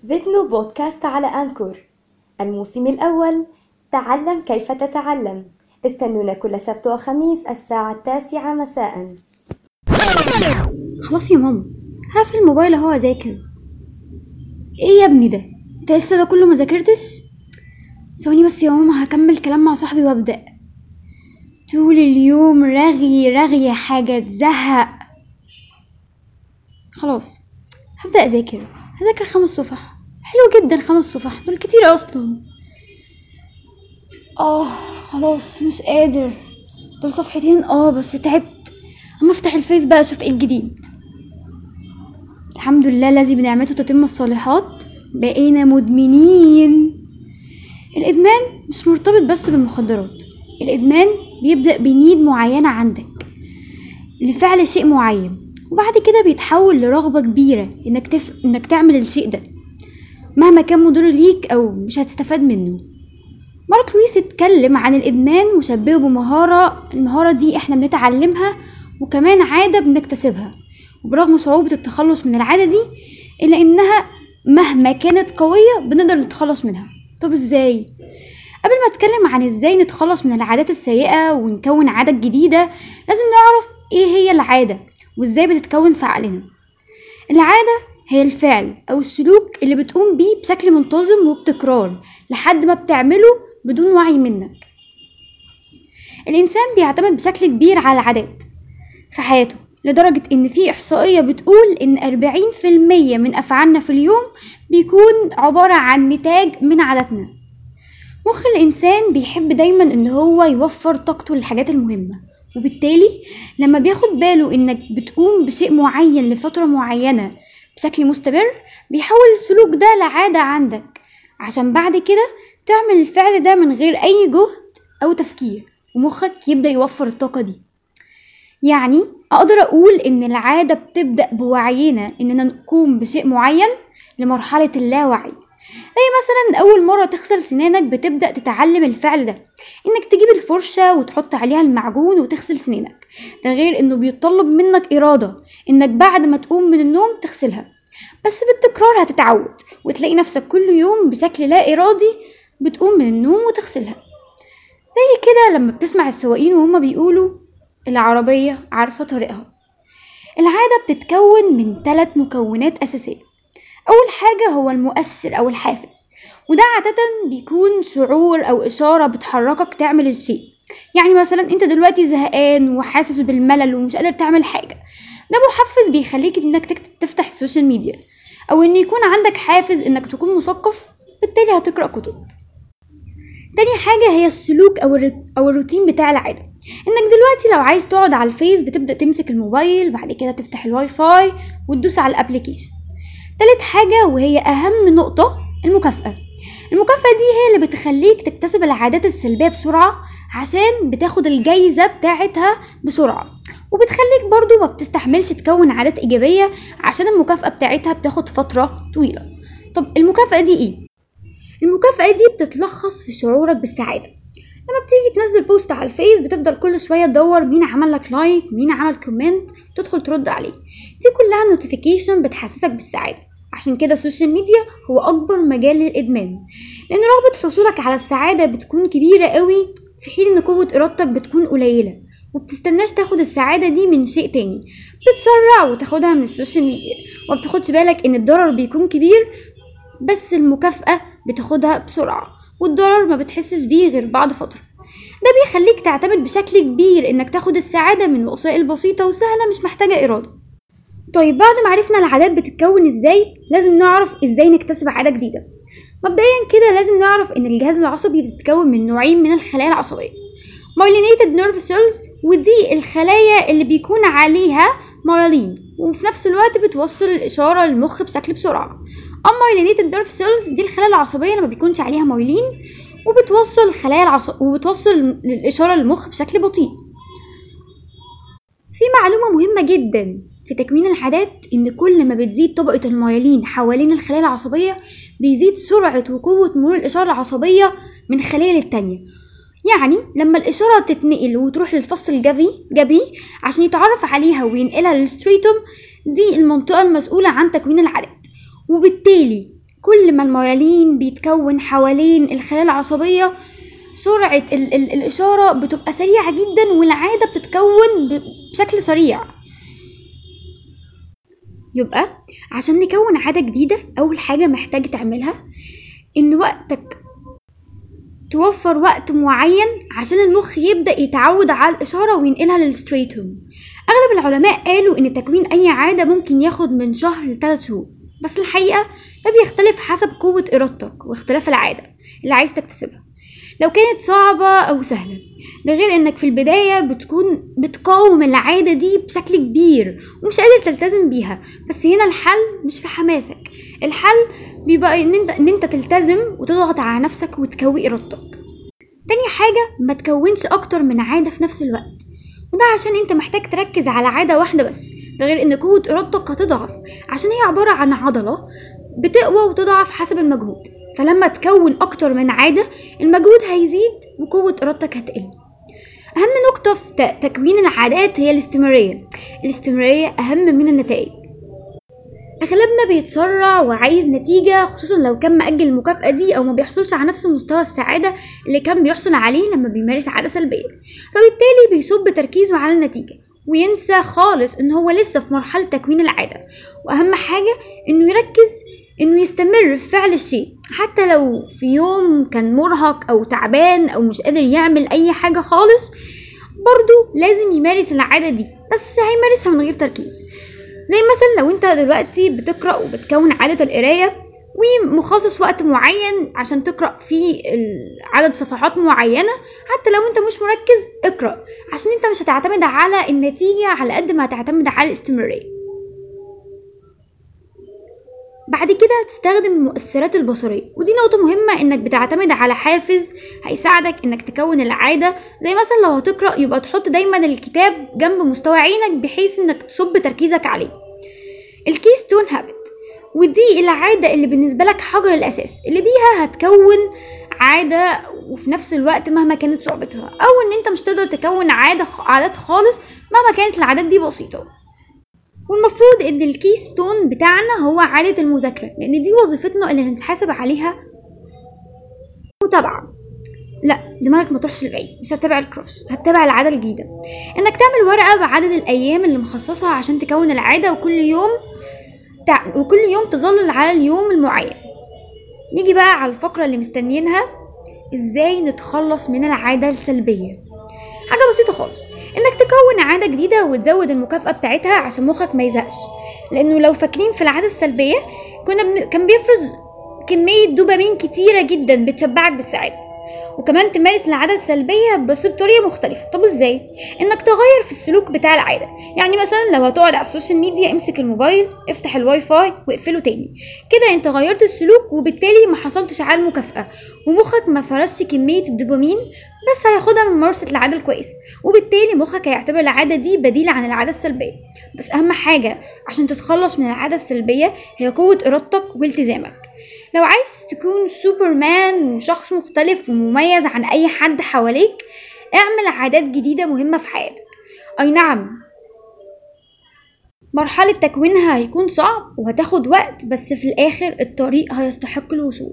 فيديو بودكاست على أنكور. الموسم الأول تعلم كيف تتعلم. استنونا كل سبت وخميس الساعة التاسعة مساء. خلاص يا ماما هقفل الموبايل أهو اذاكر إيه يا ابني ده؟ أنت لسه ده كله ما ذاكرتش؟ ثواني بس يا ماما هكمل كلام مع صاحبي وأبدأ. طول اليوم رغي رغي حاجة تزهق خلاص هبدأ اذاكر هذاكر خمس صفح. حلو جدا خمس صفح. دول كتير أصلا. آه خلاص مش قادر. دول صفحتين. آه بس تعبت. أما أفتح الفيس بقى أشوف إيه الجديد. الحمد لله الذي بنعمته تتم الصالحات. بقينا مدمنين. الإدمان مش مرتبط بس بالمخدرات. الإدمان بيبدأ بنيد معينة عندك. لفعل شيء معين. وبعد كده بيتحول لرغبة كبيرة إنك تف... إنك تعمل الشيء ده. مهما كان مضر ليك أو مش هتستفاد منه. مارك لويس اتكلم عن الإدمان وشبهه بمهارة المهارة دي إحنا بنتعلمها وكمان عادة بنكتسبها. وبرغم صعوبة التخلص من العادة دي إلا إنها مهما كانت قوية بنقدر نتخلص منها. طب إزاي؟ قبل ما أتكلم عن إزاي نتخلص من العادات السيئة ونكون عادات جديدة لازم نعرف إيه هي العادة. وازاي بتتكون في عقلنا العادة هي الفعل أو السلوك اللي بتقوم بيه بشكل منتظم وبتكرار لحد ما بتعمله بدون وعي منك. الإنسان بيعتمد بشكل كبير على العادات في حياته لدرجة إن في إحصائية بتقول إن أربعين في المية من أفعالنا في اليوم بيكون عبارة عن نتاج من عاداتنا. مخ الإنسان بيحب دايما إن هو يوفر طاقته للحاجات المهمة وبالتالي لما بياخد باله إنك بتقوم بشيء معين لفترة معينة بشكل مستمر بيحول السلوك ده لعادة عندك. عشان بعد كده تعمل الفعل ده من غير أي جهد أو تفكير ومخك يبدأ يوفر الطاقة دي. يعني أقدر أقول إن العادة بتبدأ بوعينا إننا نقوم بشيء معين لمرحلة اللاوعي. زي مثلا أول مرة تغسل سنانك بتبدأ تتعلم الفعل ده إنك تجيب الفرشة وتحط عليها المعجون وتغسل سنانك. ده غير إنه بيطلب منك إرادة إنك بعد ما تقوم من النوم تغسلها. بس بالتكرار هتتعود وتلاقي نفسك كل يوم بشكل لا إرادي بتقوم من النوم وتغسلها. زي كده لما بتسمع السواقين وهما بيقولوا العربية عارفة طريقها. العادة بتتكون من ثلاث مكونات أساسية. أول حاجة هو المؤثر أو الحافز وده عادة بيكون شعور أو إشارة بتحركك تعمل الشيء. يعني مثلا أنت دلوقتي زهقان وحاسس بالملل ومش قادر تعمل حاجة ده محفز بيخليك إنك تفتح ال social media أو إن يكون عندك حافز إنك تكون مثقف بالتالي هتقرأ كتب. تاني حاجة هي السلوك أو, أو الروتين بتاع العادة. إنك دلوقتي لو عايز تقعد على ال Face بتبدأ تمسك الموبايل بعد كده تفتح الواي فاي وتدوس على ال application تالت حاجة وهي أهم نقطة المكافأة. المكافأة دي هي اللي بتخليك تكتسب العادات السلبية بسرعة عشان بتاخد الجايزة بتاعتها بسرعة. وبتخليك برضو ما بتستحملش تكون عادات إيجابية عشان المكافأة بتاعتها بتاخد فترة طويلة. طب المكافأة دي إيه؟ المكافأة دي بتتلخص في شعورك بالسعادة. لما بتيجي تنزل post على ال Face بتفضل كل شوية تدور مين عمل لك like مين عمل comment تدخل ترد عليه. دي كلها notification بتحسسك بالسعادة. عشان كده ال social media هو أكبر مجال للإدمان. لأن رغبة حصولك على السعادة بتكون كبيرة قوي في حين إن قوة إرادتك بتكون قليلة. وبتستناش تاخد السعادة دي من شيء تاني. بتسرع وتاخدها من ال social media ومبتاخدش بالك إن الضرر بيكون كبير بس المكافأة بتاخدها بسرعة. والضرر ما بتحسش بيه غير بعد فترة. ده بيخليك تعتمد بشكل كبير إنك تاخد السعادة من وسائل بسيطة وسهلة مش محتاجة إرادة. طيب بعد ما عرفنا العادات بتتكون إزاي لازم نعرف إزاي نكتسب عادة جديدة. مبدئيا كده لازم نعرف إن الجهاز العصبي بيتكون من نوعين من الخلايا العصبية. Myelinated nerve cells ودي الخلايا اللي بيكون عليها مايلين وفي نفس الوقت بتوصل الإشارة للمخ بشكل بسرعة. Unmyelinated nerve cells دي الخلايا العصبية اللي ما بيكونش عليها مايلين وبتوصل الخلايا العصب وبتوصل الإشارة للمخ بشكل بطيء. في معلومة مهمة جدا في تكوين العادات إن كل ما بتزيد طبقة الميالين حوالين الخلايا العصبية بيزيد سرعة وقوة مرور الإشارة العصبية من خلية للتانية. يعني لما الإشارة تتنقل وتروح للفصل الجبهي جبهي عشان يتعرف عليها وينقلها للستريتوم دي المنطقة المسؤولة عن تكوين العادات وبالتالي كل ما الميالين بيتكون حوالين الخلايا العصبية سرعة ال ال الإشارة بتبقى سريعة جدا والعادة بتتكون بشكل سريع. يبقى عشان نكون عادة جديدة أول حاجة محتاج تعملها إن وقتك توفر وقت معين عشان المخ يبدأ يتعود على الإشارة وينقلها للستريتوم أغلب العلماء قالوا إن تكوين أي عادة ممكن ياخد من شهر لثلاث شهور. بس الحقيقة ده بيختلف حسب قوة إرادتك واختلاف العادة اللي عايز تكتسبها. لو كانت صعبة أو سهلة ده غير إنك في البداية بتكون بتقاوم العادة دي بشكل كبير ومش قادر تلتزم بيها. بس هنا الحل مش في حماسك الحل بيبقى إن أنت إن أنت تلتزم وتضغط على نفسك وتكوي إرادتك. تاني حاجة ما تكونش أكتر من عادة في نفس الوقت وده عشان أنت محتاج تركز على عادة واحدة بس. ده غير إن قوة ارادتك هتضعف عشان هي عبارة عن عضلة بتقوى وتضعف حسب المجهود. فلما تكون أكتر من عادة المجهود هيزيد وقوة ارادتك هتقل. أهم نقطة في تكوين العادات هي الاستمرارية. الاستمرارية أهم من النتائج. اغلبنا بيتسرع وعايز نتيجة خصوصا لو كان مأجل المكافأة دي أو ما بيحصلش على نفس مستوى السعادة اللي كان بيحصل عليه لما بيمارس عادة سلبية. فبالتالي بيصب تركيزه على النتيجة. وينسى خالص إن هو لسه في مرحلة تكوين العادة. وأهم حاجة إنه يركز إنه يستمر في فعل الشيء. حتى لو في يوم كان مرهق أو تعبان أو مش قادر يعمل أي حاجة خالص برضو لازم يمارس العادة دي. بس هيمارسها من غير تركيز. زي مثلا لو أنت دلوقتي بتقرأ وبتكون عادة القراية ومخصص وقت معين عشان تقرأ فيه عدد صفحات معينة حتى لو انت مش مركز اقرأ عشان انت مش هتعتمد على النتيجة على قد ما هتعتمد على الاستمرارية. بعد كده تستخدم المؤثرات البصرية ودي نقطة مهمة إنك بتعتمد على حافز هيساعدك إنك تكون العادة. زي مثلا لو هتقرأ يبقى تحط دايما الكتاب جنب مستوى عينك بحيث إنك تصب تركيزك عليه. الكيستون هابت. ودي العادة اللي بالنسبة لك حجر الأساس اللي بيها هتكون عادة وفي نفس الوقت مهما كانت صعوبتها أو إن أنت مش تقدر تكون عادة عادات خالص مهما كانت العادات دي بسيطة. والمفروض إن الكيستون بتاعنا هو عادة المذاكرة لأن دي وظيفتنا اللي هنتحاسب عليها. متابعة لا دماغك ما تروحش لبعيد مش هتتابع الكروس هتتابع العادة الجديدة. إنك تعمل ورقة بعدد الأيام اللي مخصصة عشان تكون العادة وكل يوم تع... وكل يوم تظلل على اليوم المعين. نيجي بقى على الفقرة اللي مستنيينها إزاي نتخلص من العادة السلبية؟ حاجة بسيطة خالص إنك تكون عادة جديدة وتزود المكافأة بتاعتها عشان مخك ما يزهقش. لأنه لو فاكرين في العادة السلبية كنا بن... كان بيفرز كمية دوبامين كتيرة جدا بتشبعك بالسعادة. وكمان تمارس العادة السلبية بس بطريقة مختلفة. طب إزاي؟ إنك تغير في السلوك بتاع العادة. يعني مثلا لو هتقعد على ال social media امسك الموبايل افتح الواي فاي واقفله تاني. كده أنت غيرت السلوك وبالتالي ما حصلتش على المكافأة. ومخك ما فرزش كمية الدوبامين بس هياخدها من ممارسة العادة الكويسة. وبالتالي مخك هيعتبر العادة دي بديل عن العادة السلبية. بس أهم حاجة عشان تتخلص من العادة السلبية هي قوة إرادتك والتزامك. لو عايز تكون سوبرمان وشخص مختلف ومميز عن أي حد حواليك اعمل عادات جديدة مهمة في حياتك. أي نعم مرحلة تكوينها هيكون صعب وهتاخد وقت بس في الآخر الطريق هيستحق الوصول.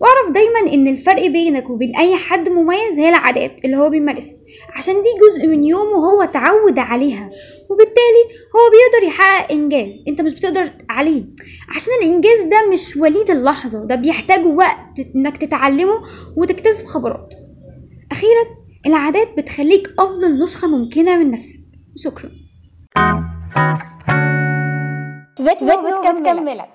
واعرف دايما إن الفرق بينك وبين أي حد مميز هي العادات اللي هو بيمارسها عشان دي جزء من يومه هو اتعود عليها. وبالتالي هو بيقدر يحقق إنجاز أنت مش بتقدر عليه. عشان الإنجاز ده مش وليد اللحظة ده بيحتاج وقت إنك تتعلمه وتكتسب خبرات. أخيرا العادات بتخليك أفضل نسخة ممكنة من نفسك. شكرا. فيت فيت بتكملك.